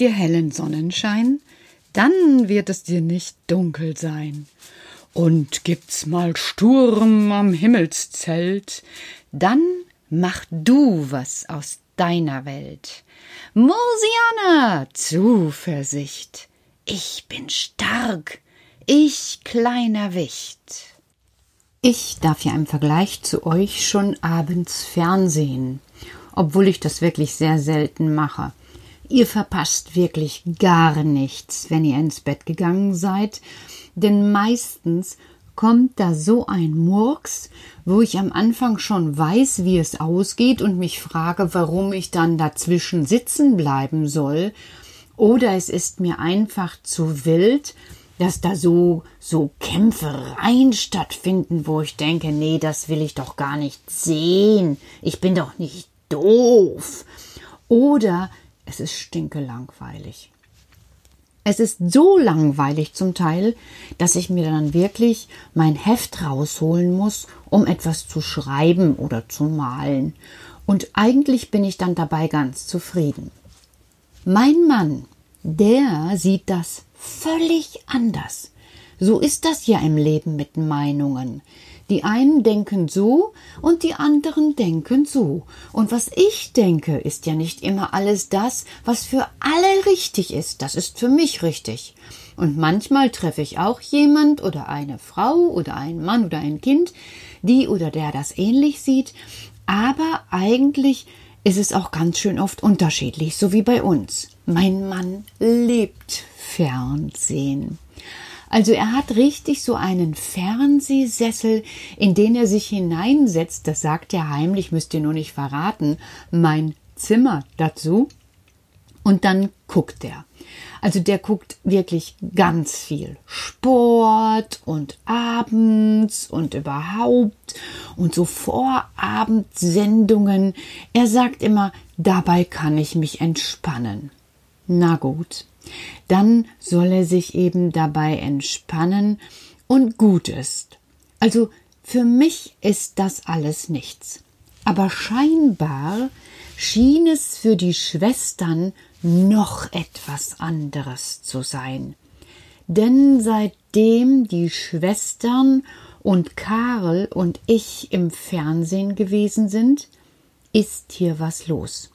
dir hellen Sonnenschein, dann wird es dir nicht dunkel sein. Und gibt's mal Sturm am Himmelszelt, dann mach du was aus deiner Welt. Mosiana, Zuversicht. Ich bin stark, ich kleiner Wicht. Ich darf ja im Vergleich zu euch schon abends Fernsehen, obwohl ich das wirklich sehr selten mache. Ihr verpasst wirklich gar nichts, wenn ihr ins Bett gegangen seid, denn meistens kommt da so ein Murks, wo ich am Anfang schon weiß, wie es ausgeht und mich frage, warum ich dann dazwischen sitzen bleiben soll, oder es ist mir einfach zu wild, dass da so, so Kämpfereien stattfinden, wo ich denke, nee, das will ich doch gar nicht sehen. Ich bin doch nicht doof. Oder es ist stinkelangweilig. Es ist so langweilig zum Teil, dass ich mir dann wirklich mein Heft rausholen muss, um etwas zu schreiben oder zu malen. Und eigentlich bin ich dann dabei ganz zufrieden. Mein Mann, der sieht das völlig anders. So ist das ja im Leben mit Meinungen. Die einen denken so und die anderen denken so. Und was ich denke, ist ja nicht immer alles das, was für alle richtig ist. Das ist für mich richtig. Und manchmal treffe ich auch jemand oder eine Frau oder ein Mann oder ein Kind, die oder der das ähnlich sieht. Aber eigentlich ist es auch ganz schön oft unterschiedlich, so wie bei uns. Mein Mann lebt Fernsehen. Also er hat richtig so einen Fernsehsessel, in den er sich hineinsetzt, das sagt er heimlich, müsst ihr nur nicht verraten, mein Zimmer dazu. Und dann guckt er. Also der guckt wirklich ganz viel Sport und abends und überhaupt und so Vorabendsendungen. Er sagt immer, dabei kann ich mich entspannen. Na gut, dann soll er sich eben dabei entspannen und gut ist. Also für mich ist das alles nichts. Aber scheinbar schien es für die Schwestern noch etwas anderes zu sein. Denn seitdem die Schwestern und Karl und ich im Fernsehen gewesen sind, ist hier was los.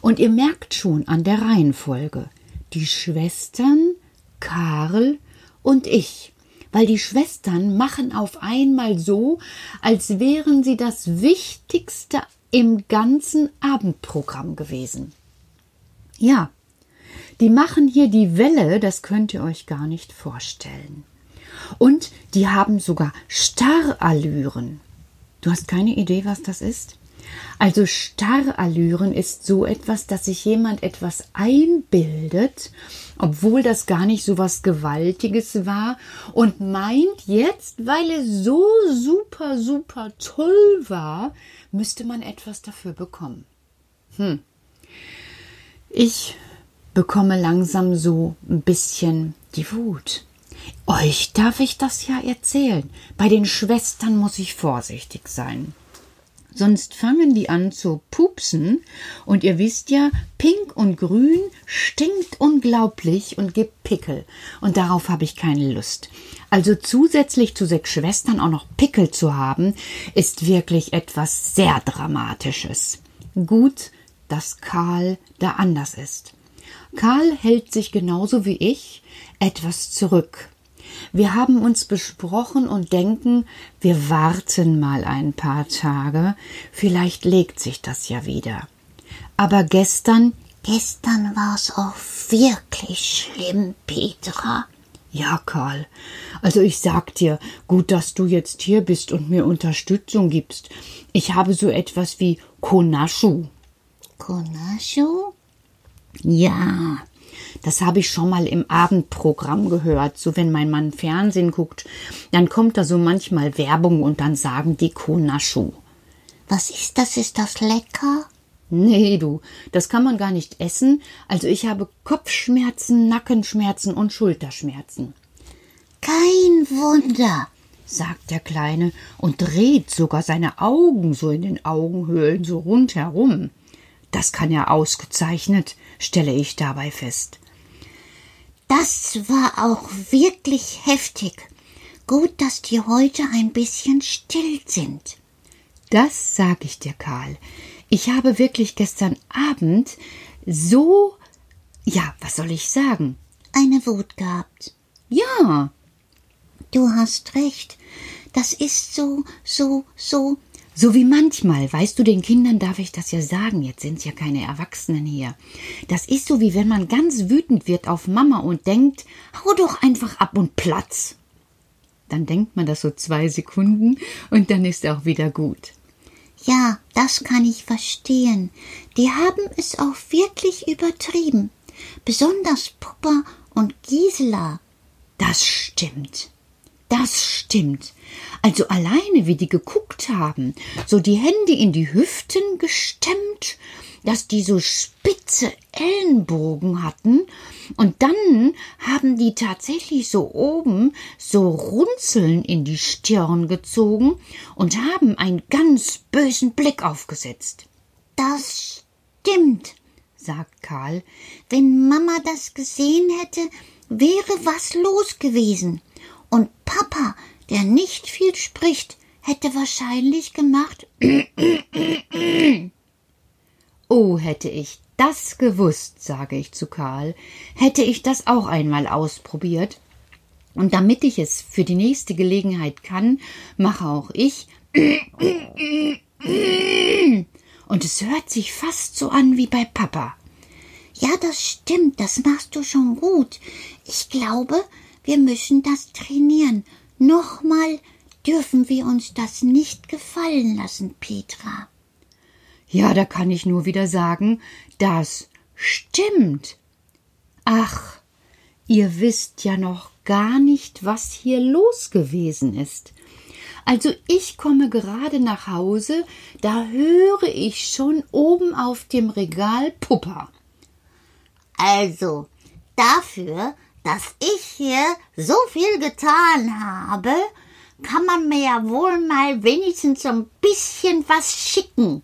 Und ihr merkt schon an der Reihenfolge, die Schwestern, Karl und ich, weil die Schwestern machen auf einmal so, als wären sie das Wichtigste im ganzen Abendprogramm gewesen. Ja, die machen hier die Welle, das könnt ihr euch gar nicht vorstellen. Und die haben sogar Starrallüren. Du hast keine Idee, was das ist? Also Starrallüren ist so etwas, dass sich jemand etwas einbildet, obwohl das gar nicht so was Gewaltiges war und meint jetzt, weil es so super, super toll war, müsste man etwas dafür bekommen. Hm. Ich bekomme langsam so ein bisschen die Wut. Euch darf ich das ja erzählen. Bei den Schwestern muss ich vorsichtig sein. Sonst fangen die an zu pupsen und ihr wisst ja, pink und grün stinkt unglaublich und gibt Pickel und darauf habe ich keine Lust. Also zusätzlich zu sechs Schwestern auch noch Pickel zu haben, ist wirklich etwas sehr Dramatisches. Gut, dass Karl da anders ist. Karl hält sich genauso wie ich etwas zurück. Wir haben uns besprochen und denken, wir warten mal ein paar Tage, vielleicht legt sich das ja wieder. Aber gestern, gestern war's auch wirklich schlimm, Petra. Ja, Karl. Also ich sag dir, gut, dass du jetzt hier bist und mir Unterstützung gibst. Ich habe so etwas wie Konaschu. Konaschu? Ja, das habe ich schon mal im Abendprogramm gehört. So, wenn mein Mann Fernsehen guckt, dann kommt da so manchmal Werbung und dann sagen die Konaschu. Was ist das? Ist das lecker? Nee, du, das kann man gar nicht essen. Also ich habe Kopfschmerzen, Nackenschmerzen und Schulterschmerzen. Kein Wunder, sagt der Kleine und dreht sogar seine Augen so in den Augenhöhlen so rundherum. das kann er ausgezeichnet, stelle ich dabei fest. Das war auch wirklich heftig. Gut, dass die heute ein bisschen still sind. Das sag ich dir, Karl. Ich habe wirklich gestern Abend so, ja, was soll ich sagen? Eine Wut gehabt. Ja, Du hast recht. Das ist so, so, so. So wie manchmal, weißt du, den Kindern darf ich das ja sagen, jetzt sind ja keine Erwachsenen hier. Das ist so, wie wenn man ganz wütend wird auf Mama und denkt, hau doch einfach ab und Platz. Dann denkt man das so zwei Sekunden und dann ist auch wieder gut. Ja, das kann ich verstehen. Die haben es auch wirklich übertrieben. Besonders Puppa und Gisela. Das stimmt. Das stimmt. Also alleine, wie die geguckt haben, so die Hände in die Hüften gestemmt, dass die so spitze Ellenbogen hatten, und dann haben die tatsächlich so oben so Runzeln in die Stirn gezogen und haben einen ganz bösen Blick aufgesetzt. Das stimmt, sagt Karl. Wenn Mama das gesehen hätte, wäre was los gewesen. Und Papa, der nicht viel spricht, hätte wahrscheinlich gemacht. Oh, hätte ich das gewusst, sage ich zu Karl, hätte ich das auch einmal ausprobiert. Und damit ich es für die nächste Gelegenheit kann, mache auch ich. Und es hört sich fast so an wie bei Papa. Ja, das stimmt, das machst du schon gut. Ich glaube, wir müssen das trainieren. Nochmal dürfen wir uns das nicht gefallen lassen, Petra. Ja, da kann ich nur wieder sagen, das stimmt. Ach, ihr wisst ja noch gar nicht, was hier los gewesen ist. Also ich komme gerade nach Hause, da höre ich schon oben auf dem Regal Puppa. Also, dafür, dass ich hier so viel getan habe, kann man mir ja wohl mal wenigstens ein bisschen was schicken.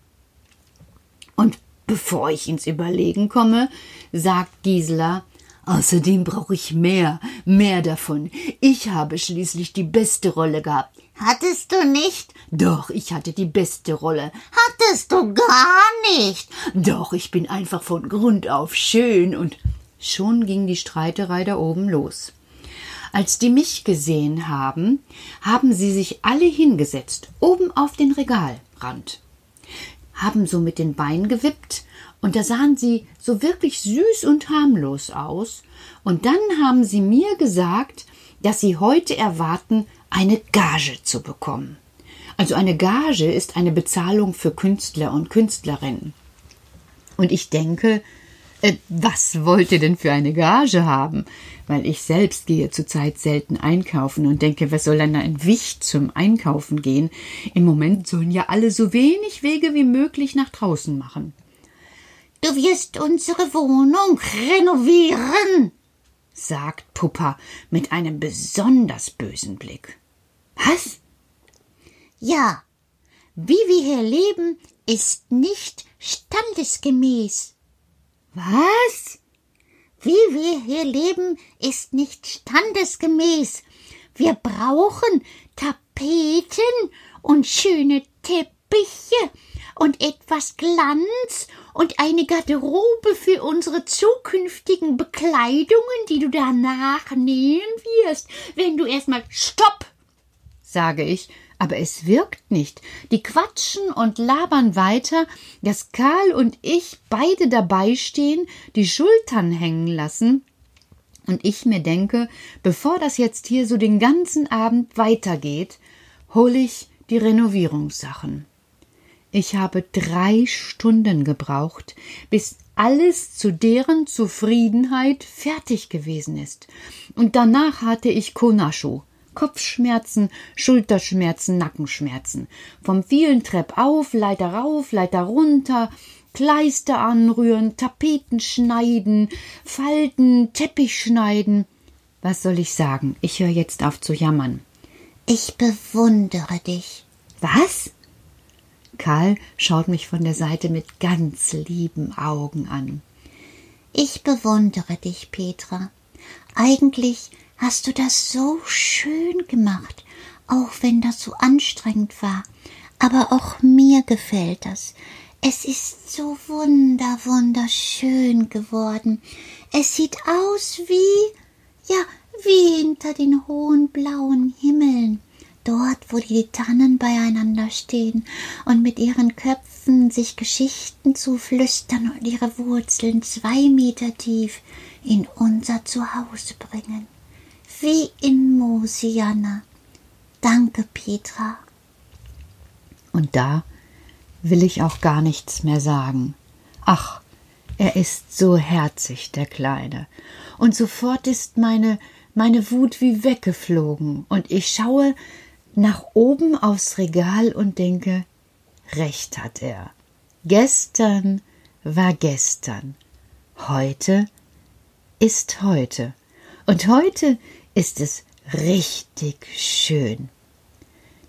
Und bevor ich ins Überlegen komme, sagt Gisela, außerdem brauche ich mehr, mehr davon. Ich habe schließlich die beste Rolle gehabt. Hattest du nicht? Doch, ich hatte die beste Rolle. Hattest du gar nicht. Doch, ich bin einfach von Grund auf schön und schon ging die Streiterei da oben los. Als die mich gesehen haben, haben sie sich alle hingesetzt, oben auf den Regalrand, haben so mit den Beinen gewippt, und da sahen sie so wirklich süß und harmlos aus, und dann haben sie mir gesagt, dass sie heute erwarten, eine Gage zu bekommen. Also eine Gage ist eine Bezahlung für Künstler und Künstlerinnen. Und ich denke, äh, was wollt ihr denn für eine Gage haben? Weil ich selbst gehe zurzeit selten einkaufen und denke, was soll denn ein Wicht zum Einkaufen gehen? Im Moment sollen ja alle so wenig Wege wie möglich nach draußen machen. Du wirst unsere Wohnung renovieren, sagt Puppa mit einem besonders bösen Blick. Was? Ja, wie wir hier leben, ist nicht standesgemäß. Was? Wie wir hier leben, ist nicht standesgemäß. Wir brauchen Tapeten und schöne Teppiche und etwas Glanz und eine Garderobe für unsere zukünftigen Bekleidungen, die du danach nähen wirst, wenn du erstmal Stopp, sage ich, aber es wirkt nicht. Die quatschen und labern weiter, dass Karl und ich beide dabei stehen, die Schultern hängen lassen, und ich mir denke, bevor das jetzt hier so den ganzen Abend weitergeht, hol ich die Renovierungssachen. Ich habe drei Stunden gebraucht, bis alles zu deren Zufriedenheit fertig gewesen ist. Und danach hatte ich Konascho, Kopfschmerzen, Schulterschmerzen, Nackenschmerzen. Vom vielen Trepp auf, Leiter rauf, Leiter runter, Kleister anrühren, Tapeten schneiden, Falten, Teppich schneiden. Was soll ich sagen? Ich höre jetzt auf zu jammern. Ich bewundere dich. Was? Karl schaut mich von der Seite mit ganz lieben Augen an. Ich bewundere dich, Petra. Eigentlich hast du das so schön gemacht, auch wenn das so anstrengend war. Aber auch mir gefällt das. Es ist so wunder, wunderschön geworden. Es sieht aus wie, ja, wie hinter den hohen blauen Himmeln. Dort, wo die Tannen beieinander stehen und mit ihren Köpfen sich Geschichten zuflüstern und ihre Wurzeln zwei Meter tief in unser Zuhause bringen. Wie in Mosiana. Danke, Petra. Und da will ich auch gar nichts mehr sagen. Ach, er ist so herzig, der Kleine. Und sofort ist meine, meine Wut wie weggeflogen, und ich schaue nach oben aufs Regal und denke, recht hat er. Gestern war gestern, heute ist heute, und heute ist es richtig schön.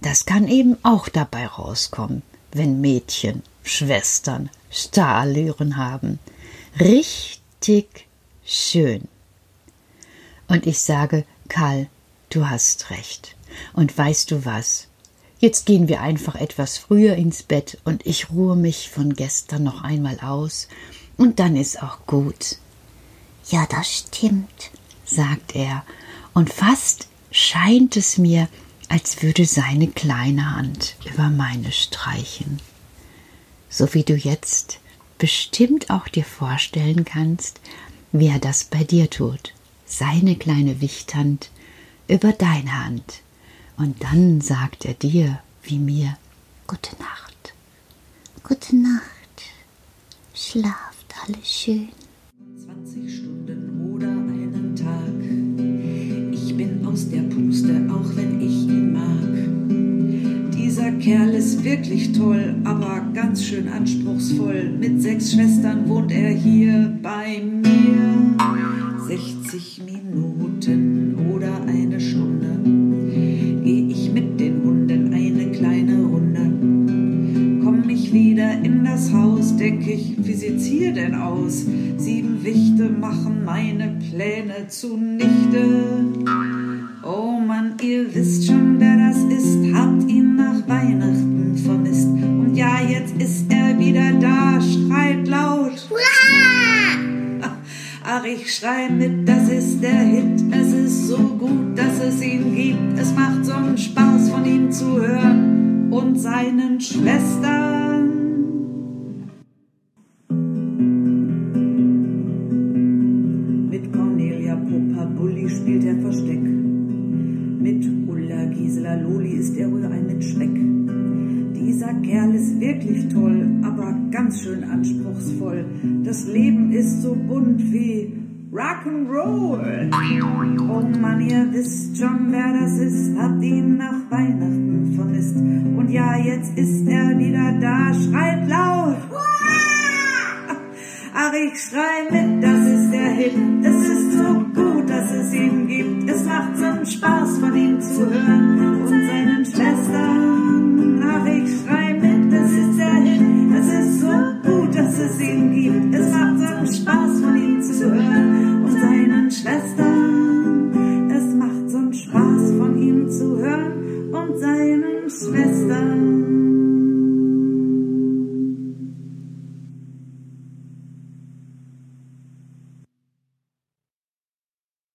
Das kann eben auch dabei rauskommen wenn Mädchen, Schwestern Starallüren haben. Richtig schön. Und ich sage, Karl, du hast recht. Und weißt du was? Jetzt gehen wir einfach etwas früher ins Bett und ich ruhe mich von gestern noch einmal aus und dann ist auch gut. Ja, das stimmt, sagt er, und fast scheint es mir, als würde seine kleine Hand über meine streichen. So wie du jetzt bestimmt auch dir vorstellen kannst, wie er das bei dir tut. Seine kleine Wichthand über deine Hand. Und dann sagt er dir wie mir Gute Nacht. Gute Nacht. Schlaft alle schön. Kerl ist wirklich toll, aber ganz schön anspruchsvoll. Mit sechs Schwestern wohnt er hier bei mir. 60 Minuten Ach, ich schrei mit, das ist der Hit. Es ist so gut, dass es ihn gibt. Es macht so einen Spaß, von ihm zu hören und seinen Schwestern. alles wirklich toll, aber ganz schön anspruchsvoll. Das Leben ist so bunt wie Rock'n'Roll. Und man, ihr wisst schon, wer das ist, hat ihn nach Weihnachten vermisst. Und ja, jetzt ist er wieder da, schreit laut. Ach, ich schrei mit, das ist der Hit. Es ist so gut, dass es ihn gibt. Es macht so einen Spaß, von ihm zu hören.